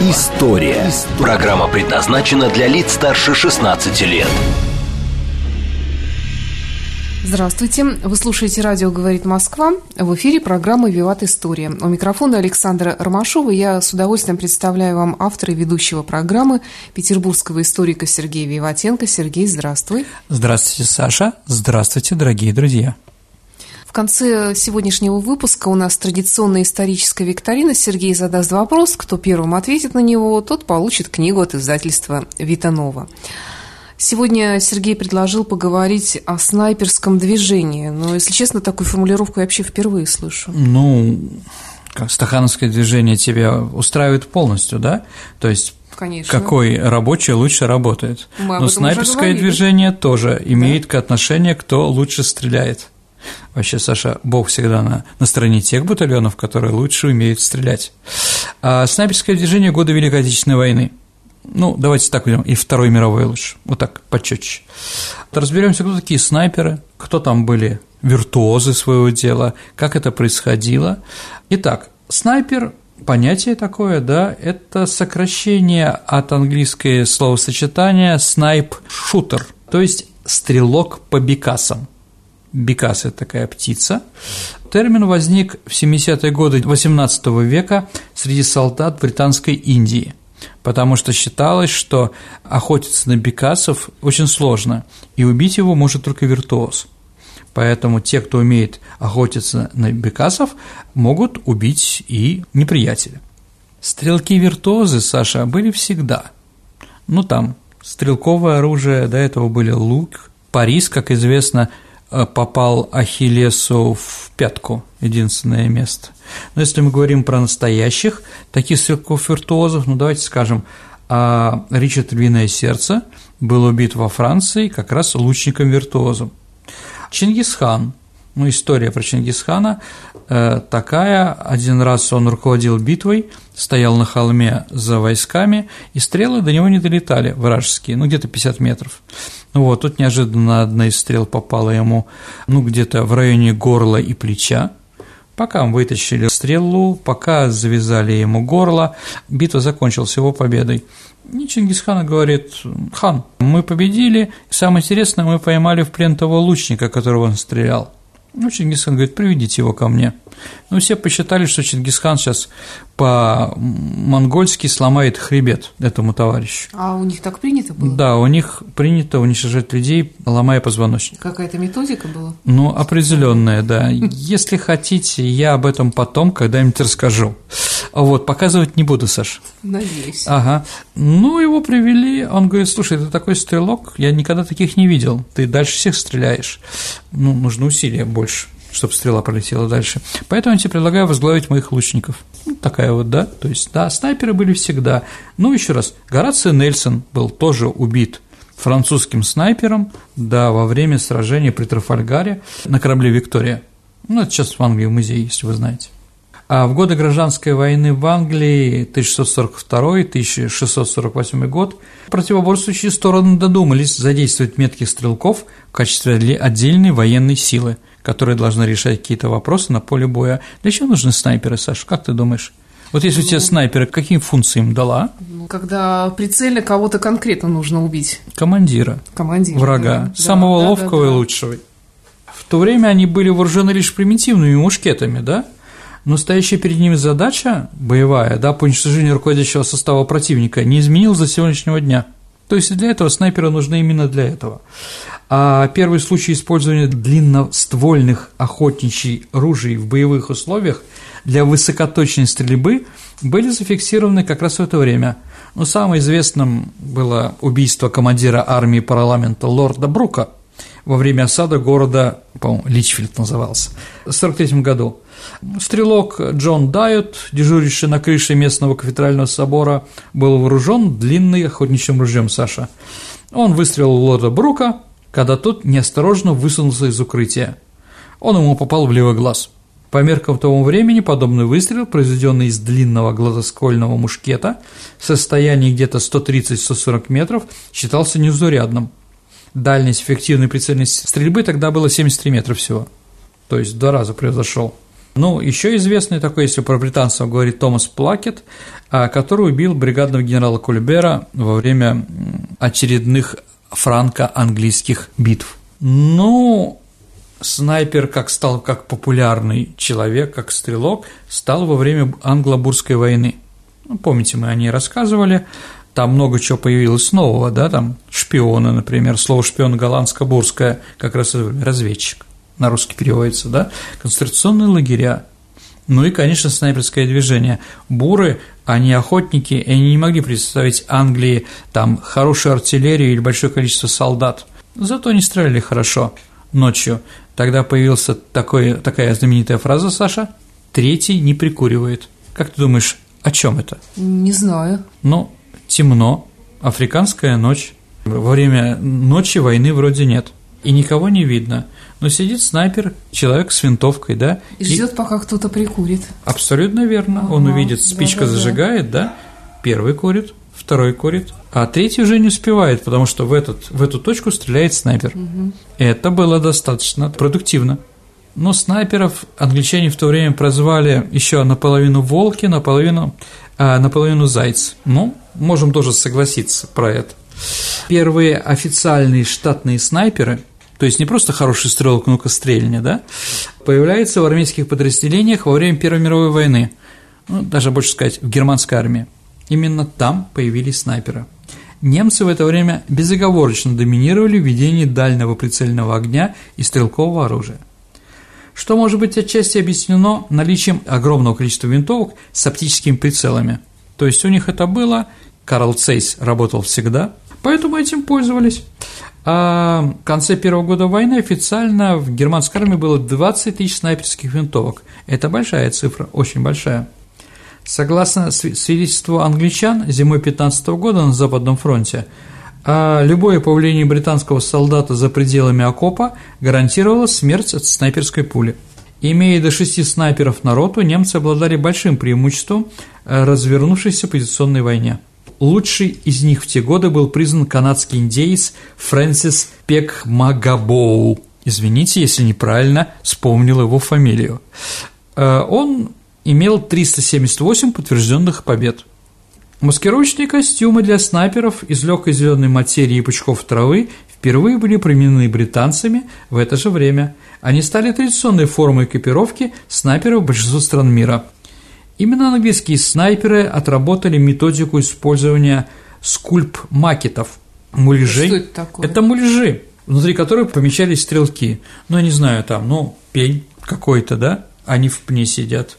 История». Программа предназначена для лиц старше 16 лет. Здравствуйте. Вы слушаете «Радио говорит Москва». В эфире программа «Виват История». У микрофона Александра Ромашова. Я с удовольствием представляю вам автора и ведущего программы петербургского историка Сергея Виватенко. Сергей, здравствуй. Здравствуйте, Саша. Здравствуйте, дорогие друзья. В конце сегодняшнего выпуска у нас традиционная историческая викторина. Сергей задаст вопрос. Кто первым ответит на него, тот получит книгу от издательства «Витанова». Сегодня Сергей предложил поговорить о снайперском движении. Но, если честно, такую формулировку я вообще впервые слышу. Ну, стахановское движение тебя устраивает полностью, да? То есть Конечно. какой рабочий лучше работает. Мы Но этом снайперское движение тоже имеет да. отношение, кто лучше стреляет. Вообще, Саша, Бог всегда на, на стороне тех батальонов, которые лучше умеют стрелять. А снайперское движение года Великой Отечественной войны – ну, давайте так возьмем, и Второй мировой лучше, вот так, почетче. Разберемся, кто такие снайперы, кто там были виртуозы своего дела, как это происходило. Итак, снайпер понятие такое, да, это сокращение от английского словосочетания снайп-шутер, то есть стрелок по бекасам. Бекас – это такая птица. Термин возник в 70-е годы XVIII века среди солдат Британской Индии – потому что считалось, что охотиться на бекасов очень сложно, и убить его может только виртуоз. Поэтому те, кто умеет охотиться на бекасов, могут убить и неприятеля. Стрелки-виртуозы, Саша, были всегда. Ну, там, стрелковое оружие, до этого были лук. Парис, как известно, попал Ахиллесу в пятку, единственное место. Но если мы говорим про настоящих, таких стрелков-виртуозов, ну давайте скажем, а Ричард Львиное Сердце был убит во Франции как раз лучником-виртуозом. Чингисхан, ну история про Чингисхана э, такая, один раз он руководил битвой, стоял на холме за войсками, и стрелы до него не долетали, вражеские, ну где-то 50 метров. Ну вот, тут неожиданно одна из стрел попала ему, ну, где-то в районе горла и плеча. Пока мы вытащили стрелу, пока завязали ему горло, битва закончилась его победой. И Чингисхан говорит, хан, мы победили, самое интересное, мы поймали в плен того лучника, которого он стрелял. Ну, Чингисхан говорит, приведите его ко мне. Ну, все посчитали, что Чингисхан сейчас по-монгольски сломает хребет этому товарищу. А у них так принято было? Да, у них принято уничтожать людей, ломая позвоночник. Какая-то методика была? Ну, определенная, да. Если хотите, я об этом потом когда-нибудь расскажу. Вот, показывать не буду, Саш. Надеюсь. Ага. Ну, его привели, он говорит, слушай, ты такой стрелок, я никогда таких не видел, ты дальше всех стреляешь. Ну, нужно усилия больше чтобы стрела пролетела дальше. Поэтому я тебе предлагаю возглавить моих лучников. Ну, такая вот, да, то есть, да, снайперы были всегда. Ну, еще раз, Горацио Нельсон был тоже убит французским снайпером, да, во время сражения при Трафальгаре на корабле «Виктория». Ну, это сейчас в Англии в музее, если вы знаете. А в годы гражданской войны в Англии 1642-1648 год противоборствующие стороны додумались задействовать метких стрелков в качестве отдельной военной силы, которая должна решать какие-то вопросы на поле боя. Для чего нужны снайперы, Саша, как ты думаешь? Вот если у тебя снайперы, какие функции им дала? Ну, когда прицельно кого-то конкретно нужно убить. Командира. Командира. Врага. Да, самого да, ловкого да, да, и лучшего. В то время они были вооружены лишь примитивными мушкетами, да? Но стоящая перед ними задача боевая, да, по уничтожению руководящего состава противника не изменилась до сегодняшнего дня. То есть для этого снайперы нужны именно для этого. А первый случай использования длинноствольных охотничьих ружей в боевых условиях для высокоточной стрельбы были зафиксированы как раз в это время. Но самым известным было убийство командира армии парламента лорда Брука во время осады города, по-моему, Личфилд назывался, в 1943 году. Стрелок Джон Дайот, дежуривший на крыше местного кафедрального собора, был вооружен длинным охотничьим ружьем Саша. Он выстрелил в лорда Брука, когда тот неосторожно высунулся из укрытия. Он ему попал в левый глаз. По меркам того времени подобный выстрел, произведенный из длинного гладоскольного мушкета в состоянии где-то 130-140 метров, считался неузурядным. Дальность эффективной прицельной стрельбы тогда было 73 метра всего, то есть в два раза превзошел. Ну, еще известный такой, если про британцев говорит Томас Плакет, а, который убил бригадного генерала Кульбера во время очередных франко-английских битв. Ну, снайпер как стал как популярный человек, как стрелок, стал во время англо-бурской войны. Ну, помните, мы о ней рассказывали, там много чего появилось нового, да, там шпионы, например, слово шпион голландско-бурское, как раз разведчик на русский переводится, да, концентрационные лагеря, ну и, конечно, снайперское движение. Буры, они охотники, и они не могли представить Англии там хорошую артиллерию или большое количество солдат. Зато они стреляли хорошо ночью. Тогда появилась такой, такая знаменитая фраза, Саша, «третий не прикуривает». Как ты думаешь, о чем это? Не знаю. Ну, темно, африканская ночь. Во время ночи войны вроде нет, и никого не видно но сидит снайпер, человек с винтовкой, да? И ждет, пока кто-то прикурит. Абсолютно верно. Ага, Он увидит, спичка да, да, зажигает, да. да? Первый курит, второй курит, а третий уже не успевает, потому что в, этот, в эту точку стреляет снайпер. Угу. Это было достаточно продуктивно. Но снайперов англичане в то время прозвали еще наполовину волки, наполовину, а, наполовину зайц. Ну, можем тоже согласиться про это. Первые официальные штатные снайперы – то есть не просто хороший стрелок, ну-ка стрельни, да, появляется в армейских подразделениях во время Первой мировой войны, ну, даже больше сказать, в германской армии. Именно там появились снайперы. Немцы в это время безоговорочно доминировали в ведении дальнего прицельного огня и стрелкового оружия. Что может быть отчасти объяснено наличием огромного количества винтовок с оптическими прицелами. То есть у них это было, Карл Цейс работал всегда, поэтому этим пользовались. А в конце первого года войны официально в германской армии было 20 тысяч снайперских винтовок. Это большая цифра, очень большая. Согласно свидетельству англичан, зимой 15 года на Западном фронте а любое появление британского солдата за пределами окопа гарантировало смерть от снайперской пули. Имея до шести снайперов на роту, немцы обладали большим преимуществом э, развернувшейся позиционной войне. Лучший из них в те годы был признан канадский индеец Фрэнсис Пекмагабоу. Извините, если неправильно вспомнил его фамилию. Э, он имел 378 подтвержденных побед. Маскировочные костюмы для снайперов из легкой зеленой материи и пучков травы впервые были применены британцами в это же время. Они стали традиционной формой экипировки снайперов большинства стран мира. Именно английские снайперы отработали методику использования скульп-макетов, муляжей. Что это такое? Это муляжи, внутри которых помещались стрелки. Ну, я не знаю, там, ну, пень какой-то, да, они в пне сидят,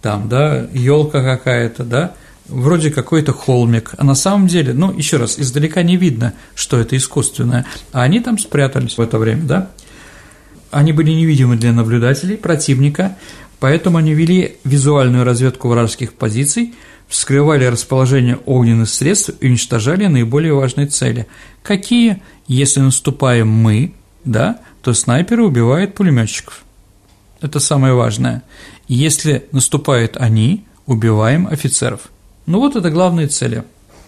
там, да, елка какая-то, да, вроде какой-то холмик, а на самом деле, ну, еще раз, издалека не видно, что это искусственное, а они там спрятались в это время, да. Они были невидимы для наблюдателей противника, Поэтому они вели визуальную разведку вражеских позиций, вскрывали расположение огненных средств и уничтожали наиболее важные цели. Какие? Если наступаем мы, да, то снайперы убивают пулеметчиков. Это самое важное. Если наступают они, убиваем офицеров. Ну вот это главные цели.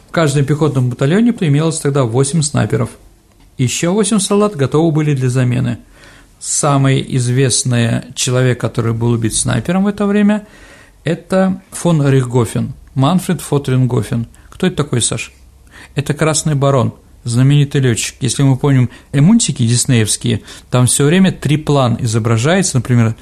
В каждом пехотном батальоне имелось тогда 8 снайперов. Еще 8 солдат готовы были для замены – Самый известный человек, который был убит снайпером в это время, это фон Рихгофен, Манфред Фотрин Кто это такой, Саш? Это Красный Барон, знаменитый летчик. Если мы помним эмунтики диснеевские, там все время триплан изображается, например,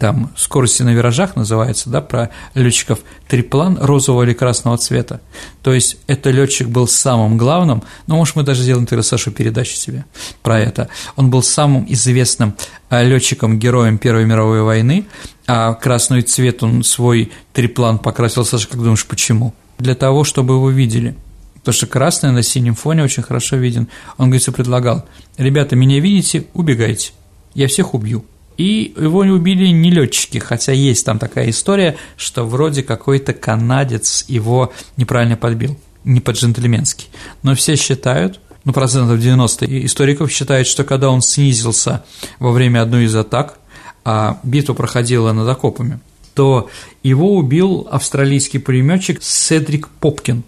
там скорости на виражах называется, да, про летчиков триплан розового или красного цвета. То есть это летчик был самым главным, ну, может, мы даже сделаем тогда Сашу передачу себе про это. Он был самым известным э, летчиком, героем Первой мировой войны, а красный цвет он свой триплан покрасил, Саша, как думаешь, почему? Для того, чтобы его видели. потому что красный на синем фоне очень хорошо виден. Он, говорится, предлагал, ребята, меня видите, убегайте, я всех убью. И его не убили не летчики, хотя есть там такая история, что вроде какой-то канадец его неправильно подбил, не по-джентльменски. Но все считают, ну, процентов 90 историков считают, что когда он снизился во время одной из атак, а битва проходила над окопами, то его убил австралийский пулеметчик Седрик Попкин,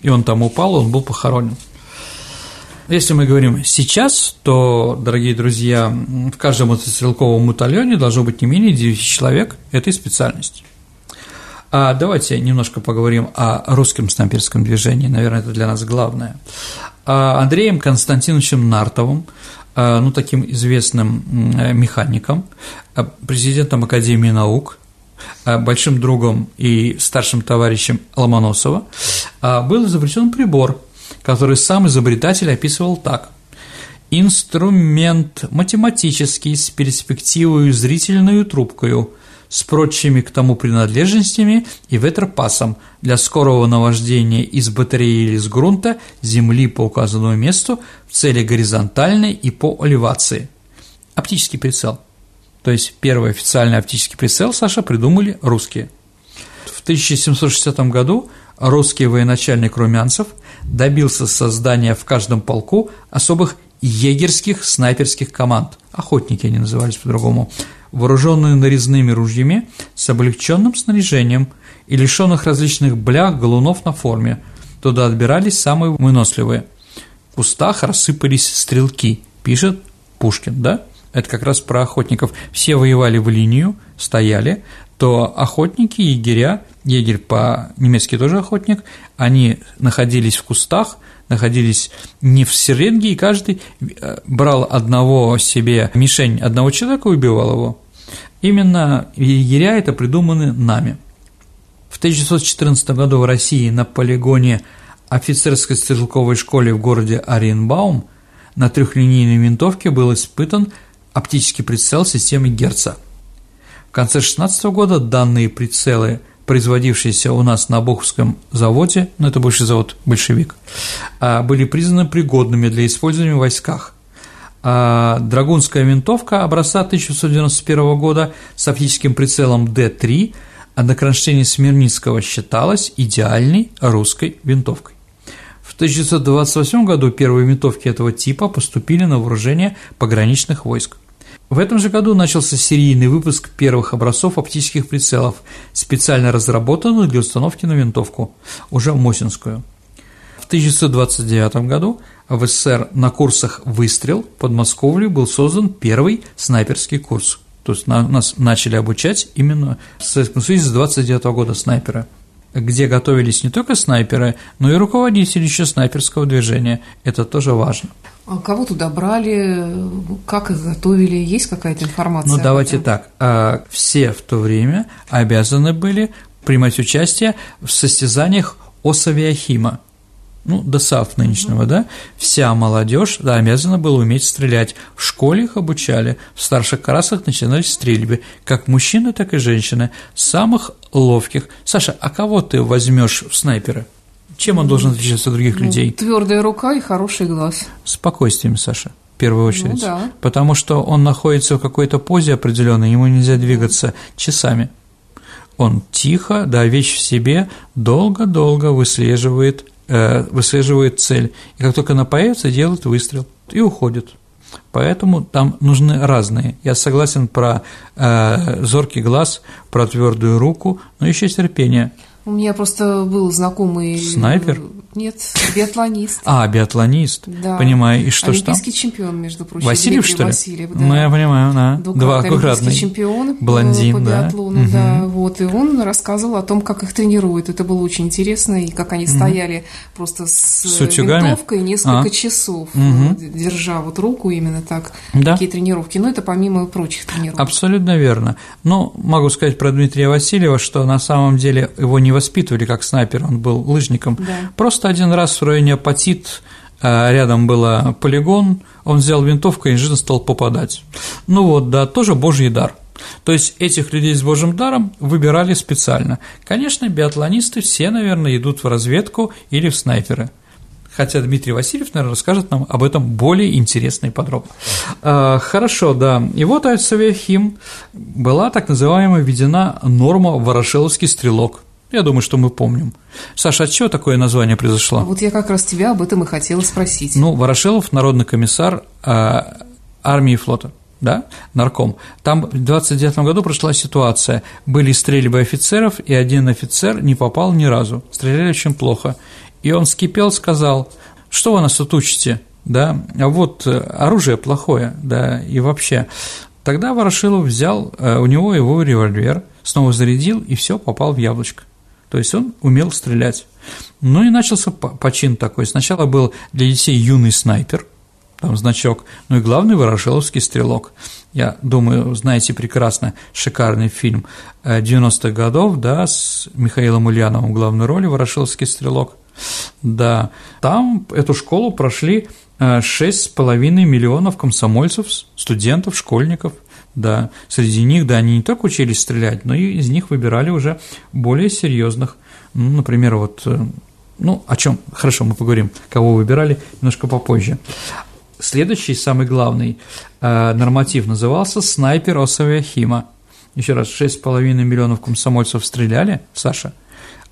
и он там упал, он был похоронен. Если мы говорим сейчас, то, дорогие друзья, в каждом мотострелковом батальоне должно быть не менее 9 человек этой специальности. А давайте немножко поговорим о русском снайперском движении, наверное, это для нас главное. А Андреем Константиновичем Нартовым, а, ну, таким известным механиком, а, президентом Академии наук, большим другом и старшим товарищем Ломоносова, был изобретен прибор, который сам изобретатель описывал так – инструмент математический с перспективой зрительную трубкою, с прочими к тому принадлежностями и ветропасом для скорого наваждения из батареи или с грунта земли по указанному месту в цели горизонтальной и по элевации. Оптический прицел. То есть первый официальный оптический прицел, Саша, придумали русские. В 1760 году русский военачальник Румянцев добился создания в каждом полку особых егерских снайперских команд, охотники они назывались по-другому, вооруженные нарезными ружьями с облегченным снаряжением и лишенных различных блях галунов на форме. Туда отбирались самые выносливые. В кустах рассыпались стрелки, пишет Пушкин, да? Это как раз про охотников. Все воевали в линию, стояли, то охотники, егеря, егерь по-немецки тоже охотник, они находились в кустах, находились не в середге, и каждый э, брал одного себе мишень одного человека убивал его. Именно егеря это придуманы нами. В 1914 году в России на полигоне офицерской стрелковой школе в городе Оренбаум на трехлинейной винтовке был испытан оптический прицел системы Герца. В конце 16 года данные прицелы – производившиеся у нас на Боховском заводе, ну это бывший завод «Большевик», а, были признаны пригодными для использования в войсках. А драгунская винтовка образца 1991 года с оптическим прицелом D3 на кронштейне Смирницкого считалась идеальной русской винтовкой. В 1928 году первые винтовки этого типа поступили на вооружение пограничных войск. В этом же году начался серийный выпуск первых образцов оптических прицелов, специально разработанных для установки на винтовку, уже Мосинскую. В 1929 году в СССР на курсах «Выстрел» в Подмосковье был создан первый снайперский курс. То есть нас начали обучать именно в Советском Союзе с 29 года снайпера где готовились не только снайперы, но и руководители еще снайперского движения. Это тоже важно. А кого туда брали, как их готовили, есть какая-то информация? Ну, давайте так, а, все в то время обязаны были принимать участие в состязаниях Осавиахима, ну, ДОСАВ нынешнего, да, вся молодежь, да, обязана была уметь стрелять. В школе их обучали, в старших классах начинались стрельбы, как мужчины, так и женщины, самых ловких. Саша, а кого ты возьмешь в снайперы? Чем он должен отличаться от других ну, людей? Твердая рука и хороший глаз. Спокойствием, Саша, в первую очередь. Ну, да. Потому что он находится в какой-то позе определенной, ему нельзя двигаться часами. Он тихо, да, вещь в себе, долго-долго выслеживает, э, выслеживает цель. И как только она появится, делает выстрел и уходит. Поэтому там нужны разные. Я согласен про э, зоркий глаз, про твердую руку, но еще терпение. У меня просто был знакомый... Снайпер? Нет, биатлонист. А, биатлонист. Да. Понимаю. И что там? Олимпийский чемпион, между прочим. Васильев, что ли? Васильев, да. Ну, я понимаю, да. Двукратный чемпион Блондин, по да. биатлону, угу. да. Вот, и он рассказывал о том, как их тренируют. Это было очень интересно, и как они угу. стояли просто с, с винтовкой несколько а? часов, угу. держа вот руку именно так. Да. Такие тренировки. Но это помимо прочих тренировок. Абсолютно верно. Но могу сказать про Дмитрия Васильева, что на самом деле его не воспитывали как снайпер, он был лыжником. Да. Просто один раз в районе Апатит а, рядом был полигон, он взял винтовку и неожиданно стал попадать. Ну вот, да, тоже божий дар. То есть этих людей с Божьим даром выбирали специально. Конечно, биатлонисты все, наверное, идут в разведку или в снайперы. Хотя Дмитрий Васильев, наверное, расскажет нам об этом более интересно и подробно. А, хорошо, да. И вот Альцевехим была так называемая введена норма «Ворошиловский стрелок». Я думаю, что мы помним. Саша, от чего такое название произошло? Вот я как раз тебя об этом и хотела спросить. Ну, Ворошилов – народный комиссар э, армии и флота да, нарком, там в 29 году прошла ситуация, были стрельбы офицеров, и один офицер не попал ни разу, стреляли очень плохо, и он скипел, сказал, что вы нас тут учите, да, а вот э, оружие плохое, да, и вообще. Тогда Ворошилов взял э, у него его револьвер, снова зарядил, и все попал в яблочко. То есть он умел стрелять. Ну и начался почин такой. Сначала был для детей юный снайпер, там значок, ну и главный Ворошиловский стрелок. Я думаю, знаете прекрасно, шикарный фильм 90-х э, годов, да, с Михаилом Ульяновым в главной роли «Ворошиловский стрелок». Да, там эту школу прошли 6,5 э, миллионов комсомольцев, студентов, школьников. Да, среди них, да, они не только учились стрелять, но и из них выбирали уже более серьезных, ну, например, вот э, ну, о чем? Хорошо, мы поговорим, кого выбирали немножко попозже. Следующий, самый главный э, норматив назывался «Снайпер Осавиахима». Еще раз, 6,5 миллионов комсомольцев стреляли, Саша,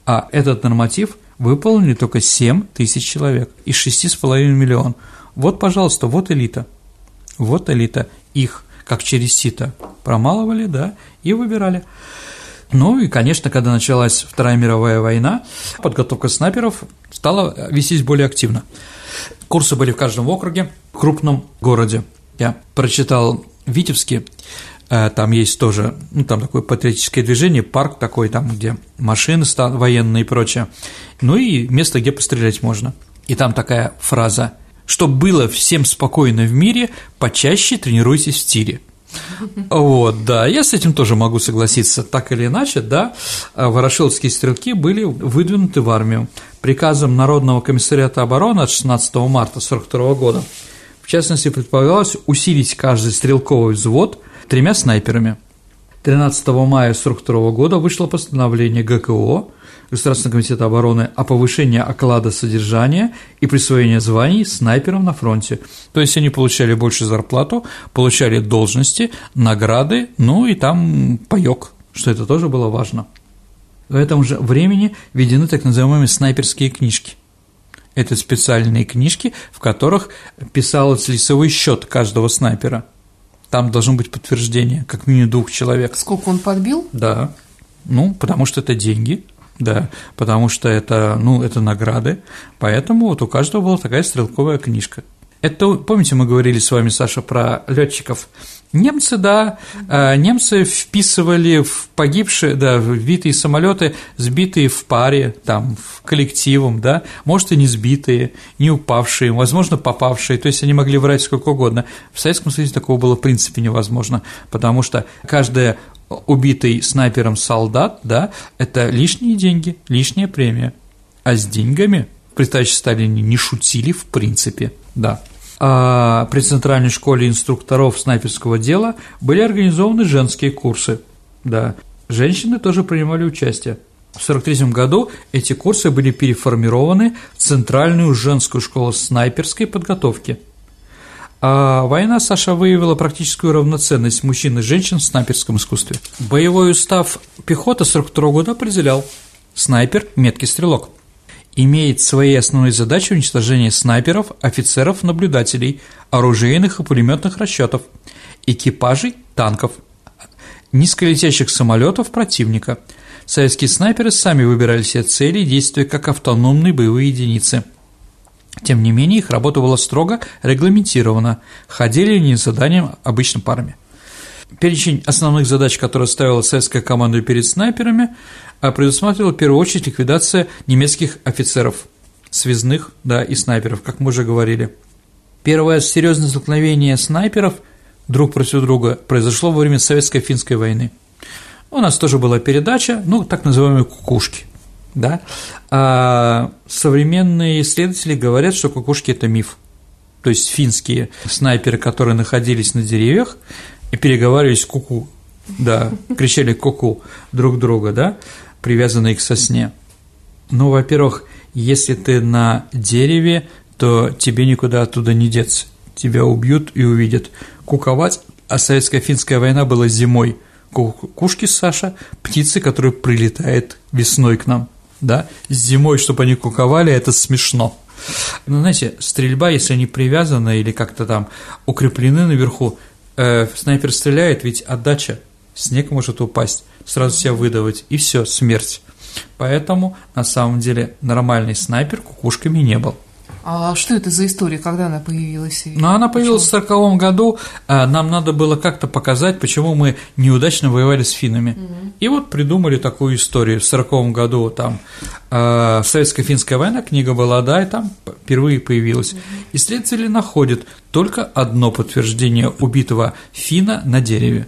а этот норматив выполнили только 7 тысяч человек из 6,5 миллионов. Вот, пожалуйста, вот элита. Вот элита. Их, как через сито, промалывали, да, и выбирали. Ну и, конечно, когда началась Вторая мировая война, подготовка снайперов стала вестись более активно. Курсы были в каждом округе, в крупном городе. Я прочитал Витебске, э, там есть тоже, ну, там такое патриотическое движение, парк такой, там, где машины военные и прочее, ну и место, где пострелять можно. И там такая фраза «Чтобы было всем спокойно в мире, почаще тренируйтесь в тире». Вот, да, я с этим тоже могу согласиться, так или иначе, да, ворошиловские стрелки были выдвинуты в армию приказом Народного комиссариата обороны от 16 марта 1942 года. В частности, предполагалось усилить каждый стрелковый взвод тремя снайперами. 13 мая 1942 года вышло постановление ГКО Государственного комитета обороны о повышении оклада содержания и присвоении званий снайперам на фронте. То есть они получали больше зарплату, получали должности, награды, ну и там паёк, что это тоже было важно. В этом же времени введены так называемые снайперские книжки. Это специальные книжки, в которых писалось лицевой счет каждого снайпера. Там должно быть подтверждение, как минимум двух человек. Сколько он подбил? Да. Ну, потому что это деньги, да, потому что это, ну, это награды, поэтому вот у каждого была такая стрелковая книжка. Это, помните, мы говорили с вами, Саша, про летчиков. Немцы, да, э, немцы вписывали в погибшие, да, вбитые самолеты, сбитые в паре, там, в коллективом, да, может, и не сбитые, не упавшие, возможно, попавшие, то есть они могли врать сколько угодно. В Советском Союзе такого было в принципе невозможно, потому что каждая убитый снайпером солдат, да, это лишние деньги, лишняя премия. А с деньгами при товарище Сталине не шутили в принципе, да. А при Центральной школе инструкторов снайперского дела были организованы женские курсы, да. Женщины тоже принимали участие. В 1943 году эти курсы были переформированы в Центральную женскую школу снайперской подготовки – а война Саша выявила практическую равноценность мужчин и женщин в снайперском искусстве. Боевой устав пехоты 42 года определял снайпер – меткий стрелок. Имеет своей основной задачей уничтожение снайперов, офицеров, наблюдателей, оружейных и пулеметных расчетов, экипажей танков, низколетящих самолетов противника. Советские снайперы сами выбирали себе цели и действия как автономные боевые единицы – тем не менее, их работа была строго регламентирована, ходили они с заданием обычно парами. Перечень основных задач, которые ставила советская команда перед снайперами, а, предусматривал в первую очередь ликвидация немецких офицеров, связных да, и снайперов, как мы уже говорили. Первое серьезное столкновение снайперов друг против друга произошло во время советско-финской войны. У нас тоже была передача, ну, так называемые кукушки да, а современные исследователи говорят, что кукушки – это миф. То есть финские снайперы, которые находились на деревьях и переговаривались куку да, кричали куку друг друга, да, привязанные к сосне. Ну, во-первых, если ты на дереве, то тебе никуда оттуда не деться. Тебя убьют и увидят. Куковать, а советско-финская война была зимой. Кукушки, Саша, птицы, которые прилетают весной к нам, да, зимой, чтобы они куковали, это смешно. Ну, знаете, стрельба, если они привязаны или как-то там укреплены наверху, э, снайпер стреляет, ведь отдача, снег может упасть, сразу себя выдавать, и все, смерть. Поэтому, на самом деле, нормальный снайпер кукушками не был. А что это за история, когда она появилась? Ну, она появилась почему? в 1940 году, а нам надо было как-то показать, почему мы неудачно воевали с финнами. Угу. И вот придумали такую историю. В 1940 году там э, Советско-финская война, книга была, да, и там впервые появилась. Угу. Исследователи находят только одно подтверждение убитого фина на дереве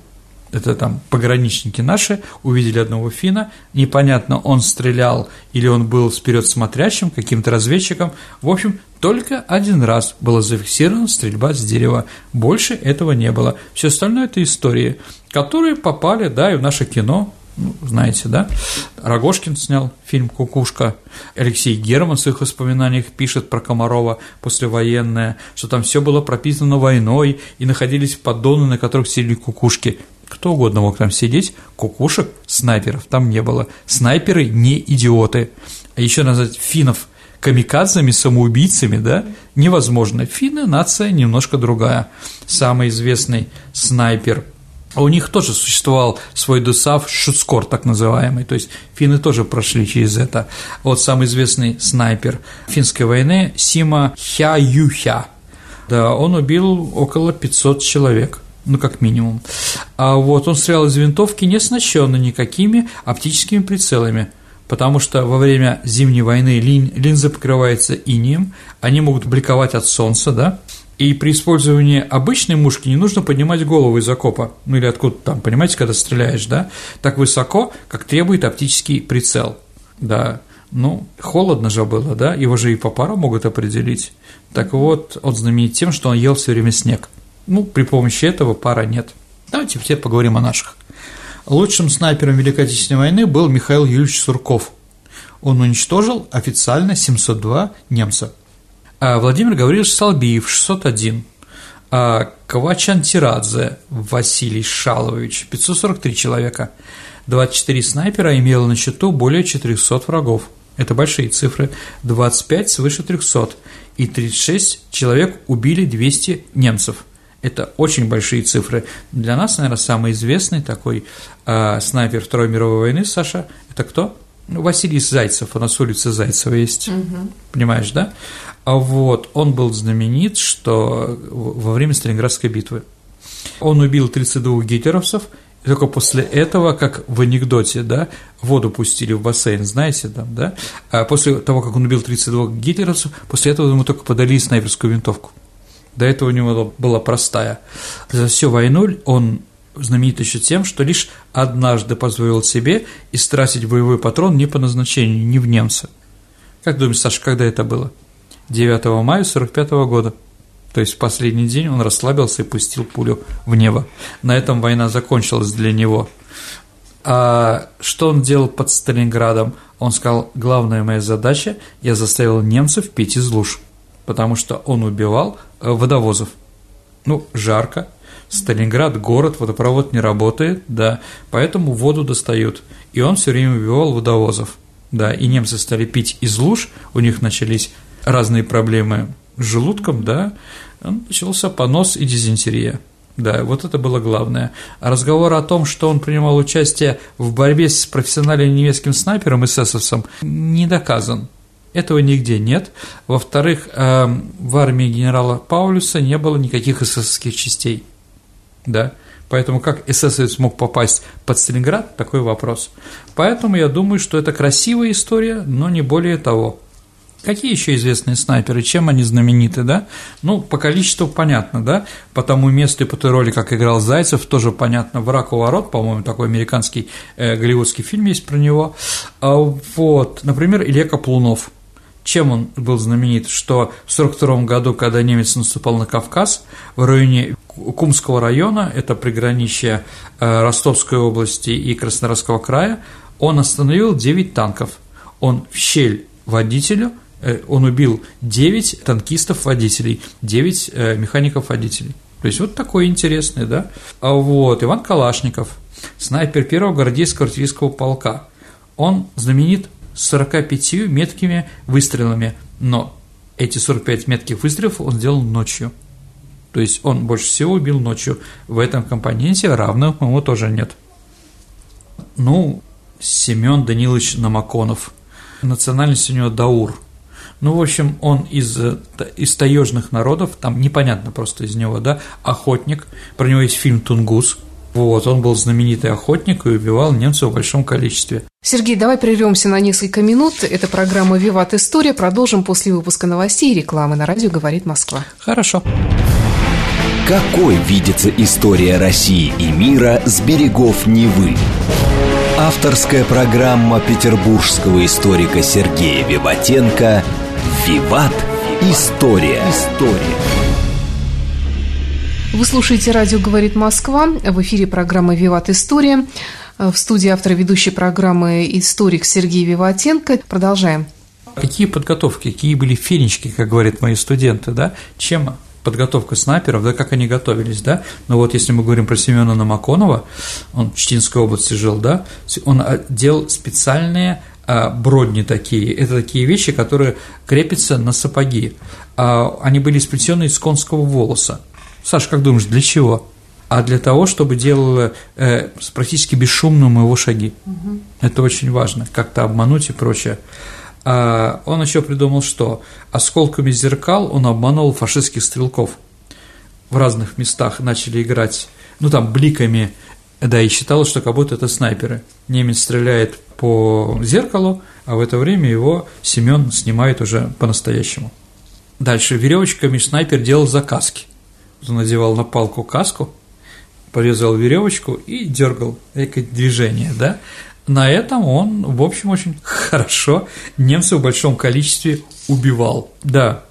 это там пограничники наши, увидели одного фина, непонятно, он стрелял или он был вперед смотрящим, каким-то разведчиком. В общем, только один раз была зафиксирована стрельба с дерева, больше этого не было. Все остальное – это истории, которые попали, да, и в наше кино, ну, знаете, да? Рогошкин снял фильм «Кукушка», Алексей Герман в своих воспоминаниях пишет про Комарова послевоенное, что там все было прописано войной и находились поддоны, на которых сидели кукушки кто угодно мог там сидеть, кукушек, снайперов там не было. Снайперы не идиоты. А еще назвать финнов камикадзами, самоубийцами, да, невозможно. Финны – нация немножко другая. Самый известный снайпер а у них тоже существовал свой ДУСАВ Шуцкор, так называемый, то есть финны тоже прошли через это. Вот самый известный снайпер финской войны Сима Хя-Юхя, да, он убил около 500 человек ну, как минимум. А вот он стрелял из винтовки, не оснащенный никакими оптическими прицелами, потому что во время Зимней войны лин, линза покрывается инием, они могут бликовать от солнца, да, и при использовании обычной мушки не нужно поднимать голову из окопа, ну или откуда там, понимаете, когда стреляешь, да, так высоко, как требует оптический прицел, да, ну, холодно же было, да, его же и по пару могут определить. Так вот, он знаменит тем, что он ел все время снег – ну, при помощи этого пара нет. Давайте теперь поговорим о наших. Лучшим снайпером Великой Отечественной войны был Михаил Юрьевич Сурков. Он уничтожил официально 702 немца. А Владимир Гаврилович Салбиев – 601. А Кавачан Тирадзе Василий Шалович – 543 человека. 24 снайпера имело на счету более 400 врагов. Это большие цифры. 25 свыше 300. И 36 человек убили 200 немцев – это очень большие цифры. Для нас, наверное, самый известный такой э, снайпер Второй мировой войны, Саша, это кто? Ну, Василий Зайцев, у нас улица Зайцева есть, угу. понимаешь, да? А вот он был знаменит, что во время Сталинградской битвы он убил 32 гитлеровцев, и только после этого, как в анекдоте, да, воду пустили в бассейн, знаете, там, да, а после того, как он убил 32 гитлеровцев, после этого ему только подали снайперскую винтовку. До этого у него была простая. За всю войну он знаменит еще тем, что лишь однажды позволил себе истратить боевой патрон не по назначению, не в немца. Как думаешь, Саша, когда это было? 9 мая 45 года. То есть в последний день он расслабился и пустил пулю в небо. На этом война закончилась для него. А что он делал под Сталинградом? Он сказал, главная моя задача – я заставил немцев пить из луж потому что он убивал э, водовозов. Ну, жарко, Сталинград город, водопровод не работает, да, поэтому воду достают. И он все время убивал водовозов, да, и немцы стали пить из луж, у них начались разные проблемы с желудком, да, начался понос и дизентерия. Да, вот это было главное. А разговор о том, что он принимал участие в борьбе с профессиональным немецким снайпером эсэсовцем, не доказан. Этого нигде нет. Во-вторых, эм, в армии генерала Паулюса не было никаких эсэсовских частей. Да? Поэтому как эсэсовец мог попасть под Сталинград, такой вопрос. Поэтому я думаю, что это красивая история, но не более того. Какие еще известные снайперы, чем они знамениты, да? Ну, по количеству понятно, да? По тому месту и по той роли, как играл Зайцев, тоже понятно. «Враг у ворот», по-моему, такой американский э, голливудский фильм есть про него. А вот, например, Илья Каплунов – Чем он был знаменит? Что в 1942 году, когда немец наступал на Кавказ, в районе Кумского района, это приграничье э, Ростовской области и Краснодарского края, он остановил 9 танков. Он в щель водителю, э, он убил 9 танкистов-водителей, 9 э, механиков-водителей. То есть вот такой интересный, да? А вот Иван Калашников, снайпер первого гвардейского артиллерийского полка. Он знаменит 45 меткими выстрелами, но эти 45 метких выстрелов он сделал ночью. То есть он больше всего убил ночью. В этом компоненте равных ему тоже нет. Ну, Семен Данилович Намаконов. Национальность у него Даур. Ну, в общем, он из, из таежных народов, там непонятно просто из него, да, охотник. Про него есть фильм «Тунгус», вот, он был знаменитый охотник и убивал немцев в большом количестве. Сергей, давай прервемся на несколько минут. Это программа «Виват История». Продолжим после выпуска новостей и рекламы на радио «Говорит Москва». Хорошо. Какой видится история России и мира с берегов Невы? Авторская программа петербургского историка Сергея Виватенко «Виват. История». История. Вы слушаете «Радио говорит Москва». В эфире программа «Виват История». В студии автора ведущей программы историк Сергей Виватенко. Продолжаем. Какие подготовки, какие были фенечки, как говорят мои студенты, да? Чем подготовка снайперов, да, как они готовились, да, но вот если мы говорим про Семена Намаконова, он в Читинской области жил, да, он делал специальные а, бродни такие, это такие вещи, которые крепятся на сапоги, а, они были сплетены из конского волоса, Саша, как думаешь, для чего? А для того, чтобы делало э, практически бесшумным его шаги. Угу. Это очень важно, как-то обмануть и прочее. А он еще придумал, что осколками зеркал он обманул фашистских стрелков. В разных местах начали играть, ну там, бликами, да, и считалось, что как будто это снайперы. Немец стреляет по зеркалу, а в это время его Семен снимает уже по-настоящему. Дальше веревочками снайпер делал заказки надевал на палку каску, порезал веревочку и дергал экое движение, да, на этом он, в общем, очень хорошо немцев в большом количестве убивал. Да,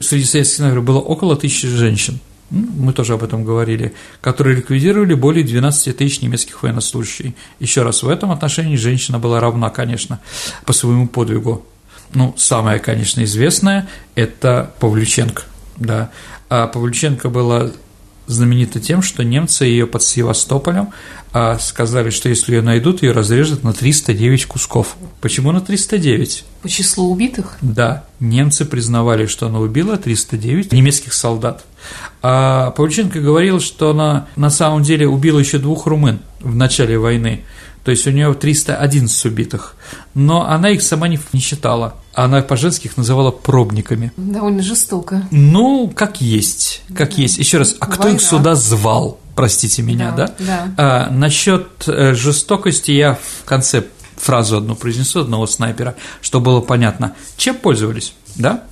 среди советских снайперов было около тысячи женщин, мы тоже об этом говорили, которые ликвидировали более 12 тысяч немецких военнослужащих. Еще раз, в этом отношении женщина была равна, конечно, по своему подвигу. Ну, самое, конечно, известное – это Павлюченко, да. А Павлюченко была знаменита тем, что немцы ее под Севастополем а, сказали, что если ее найдут, ее разрежут на 309 кусков. Почему на 309? По числу убитых? Да, немцы признавали, что она убила 309 немецких солдат. А Павлюченко говорил, что она на самом деле убила еще двух румын в начале войны то есть у нее 311 убитых, но она их сама не, не считала, она по-женски их называла пробниками. Довольно жестоко. Ну, как есть, как да. есть. Еще раз, а кто Война. их сюда звал? Простите меня, да? Да. да. А, насчет э, жестокости я в конце фразу одну произнесу одного снайпера, чтобы было понятно, чем пользовались, да?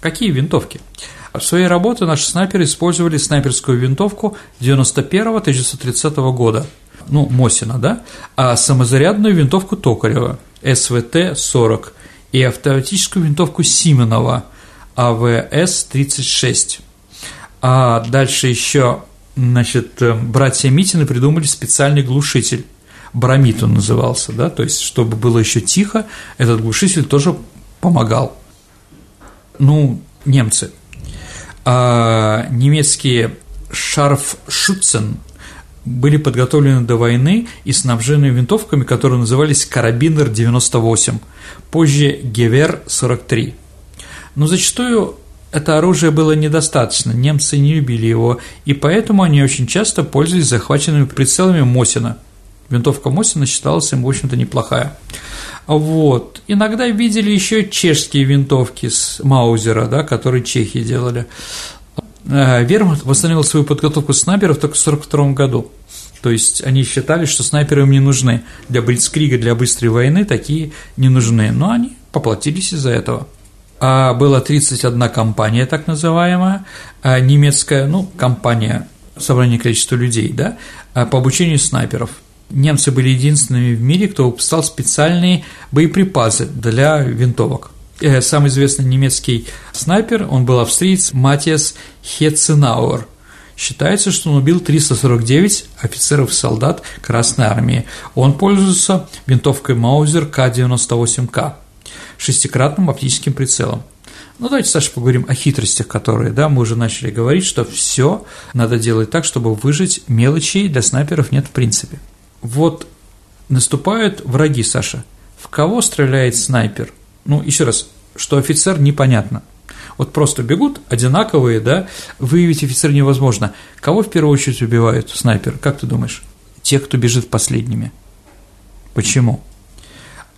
Какие винтовки? В своей работе наши снайперы использовали снайперскую винтовку 91-1930 года – ну, Мосина, да, а самозарядную винтовку Токарева СВТ-40 и автоматическую винтовку Сименова АВС-36. А дальше еще, значит, э, братья Митины придумали специальный глушитель. Бромит он назывался, да, то есть, чтобы было еще тихо, этот глушитель тоже помогал. Ну, немцы. А немецкие Шарфшутцен были подготовлены до войны и снабжены винтовками, которые назывались «Карабинер-98», позже «Гевер-43». Но зачастую это оружие было недостаточно, немцы не любили его, и поэтому они очень часто пользовались захваченными прицелами Мосина. Винтовка Мосина считалась им, в общем-то, неплохая. Вот. Иногда видели еще чешские винтовки с Маузера, да, которые чехи делали. Э, Вермахт восстановил свою подготовку снайперов только в 1942 году. То есть они считали, что снайперы им не нужны. Для Блицкрига, для быстрой войны такие не нужны. Но они поплатились из-за этого. А была 31 компания, так называемая, а немецкая, ну, компания, собрание количества людей, да, а по обучению снайперов. Немцы были единственными в мире, кто выпускал специальные боеприпасы для винтовок. Э, самый известный немецкий снайпер, он был австриец Матиас Хетценауэр. Считается, что он убил 349 офицеров и солдат Красной Армии. Он пользуется винтовкой Маузер К-98К, шестикратным оптическим прицелом. Ну, давайте, Саша, поговорим о хитростях, которые, да, мы уже начали говорить, что все надо делать так, чтобы выжить мелочи для снайперов нет в принципе. Вот наступают враги, Саша. В кого стреляет снайпер? Ну, еще раз, что офицер непонятно. Вот просто бегут одинаковые, да, выявить офицера невозможно. Кого в первую очередь убивают снайпер? Как ты думаешь? Тех, кто бежит последними. Почему?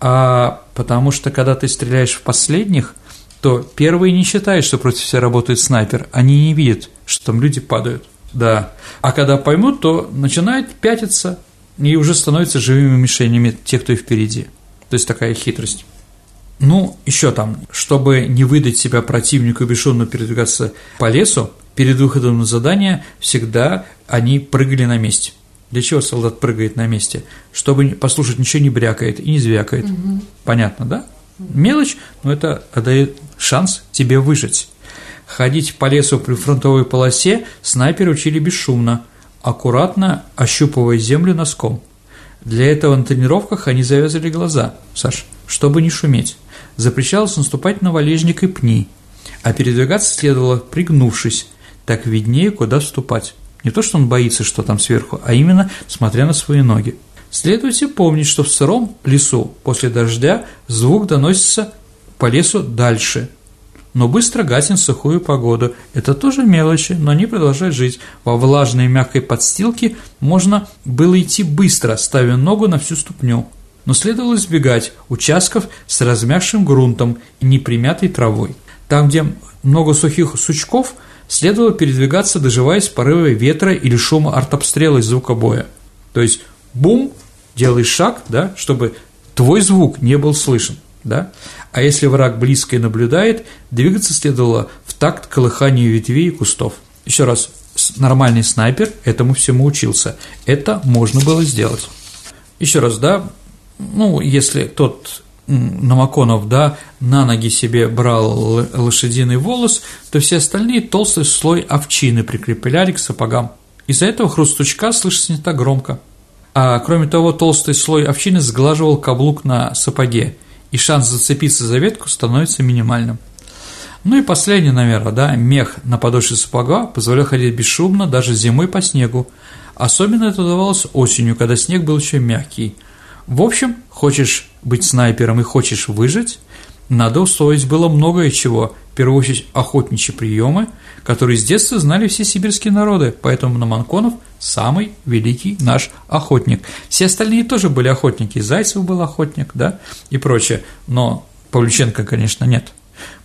А потому что когда ты стреляешь в последних, то первые не считают, что против себя работает снайпер, они не видят, что там люди падают. Да. А когда поймут, то начинают пятиться и уже становятся живыми мишенями тех, кто и впереди. То есть такая хитрость. Ну, еще там, чтобы не выдать себя противнику и бесшумно передвигаться по лесу, перед выходом на задание всегда они прыгали на месте. Для чего солдат прыгает на месте? Чтобы послушать, ничего не брякает и не звякает. Угу. Понятно, да? Мелочь, но это дает шанс тебе выжить. Ходить по лесу при фронтовой полосе снайперы учили бесшумно, аккуратно ощупывая землю носком. Для этого на тренировках они завязали глаза, Саш, чтобы не шуметь. Запрещалось наступать на валежник и пни, а передвигаться следовало пригнувшись, так виднее, куда вступать. Не то, что он боится, что там сверху, а именно смотря на свои ноги. Следуйте помнить, что в сыром лесу после дождя звук доносится по лесу дальше, но быстро гасен сухую погоду. Это тоже мелочи, но они продолжают жить. Во влажной мягкой подстилке можно было идти быстро, ставя ногу на всю ступню. Но следовало избегать участков с размягшим грунтом и непримятой травой. Там, где много сухих сучков, следовало передвигаться, доживаясь порывы ветра или шума артобстрела из звука боя. То есть бум, делаешь шаг, да, чтобы твой звук не был слышен, да. А если враг близко и наблюдает, двигаться следовало в такт колыханию ветвей и кустов. Еще раз, нормальный снайпер этому всему учился. Это можно было сделать. Еще раз, да, ну, если тот Намаконов, да, на ноги себе брал лошадиный волос, то все остальные толстый слой овчины прикрепляли к сапогам. Из-за этого хруст сучка слышится не так громко. А кроме того, толстый слой овчины сглаживал каблук на сапоге, и шанс зацепиться за ветку становится минимальным. Ну и последнее, наверное, да, мех на подошве сапога позволял ходить бесшумно даже зимой по снегу. Особенно это удавалось осенью, когда снег был еще мягкий. В общем, хочешь быть снайпером и хочешь выжить, надо усвоить было многое чего, в первую очередь охотничьи приемы, которые с детства знали все сибирские народы, поэтому Наманконов – самый великий наш охотник. Все остальные тоже были охотники, Зайцев был охотник, да, и прочее, но Павлюченко, конечно, нет.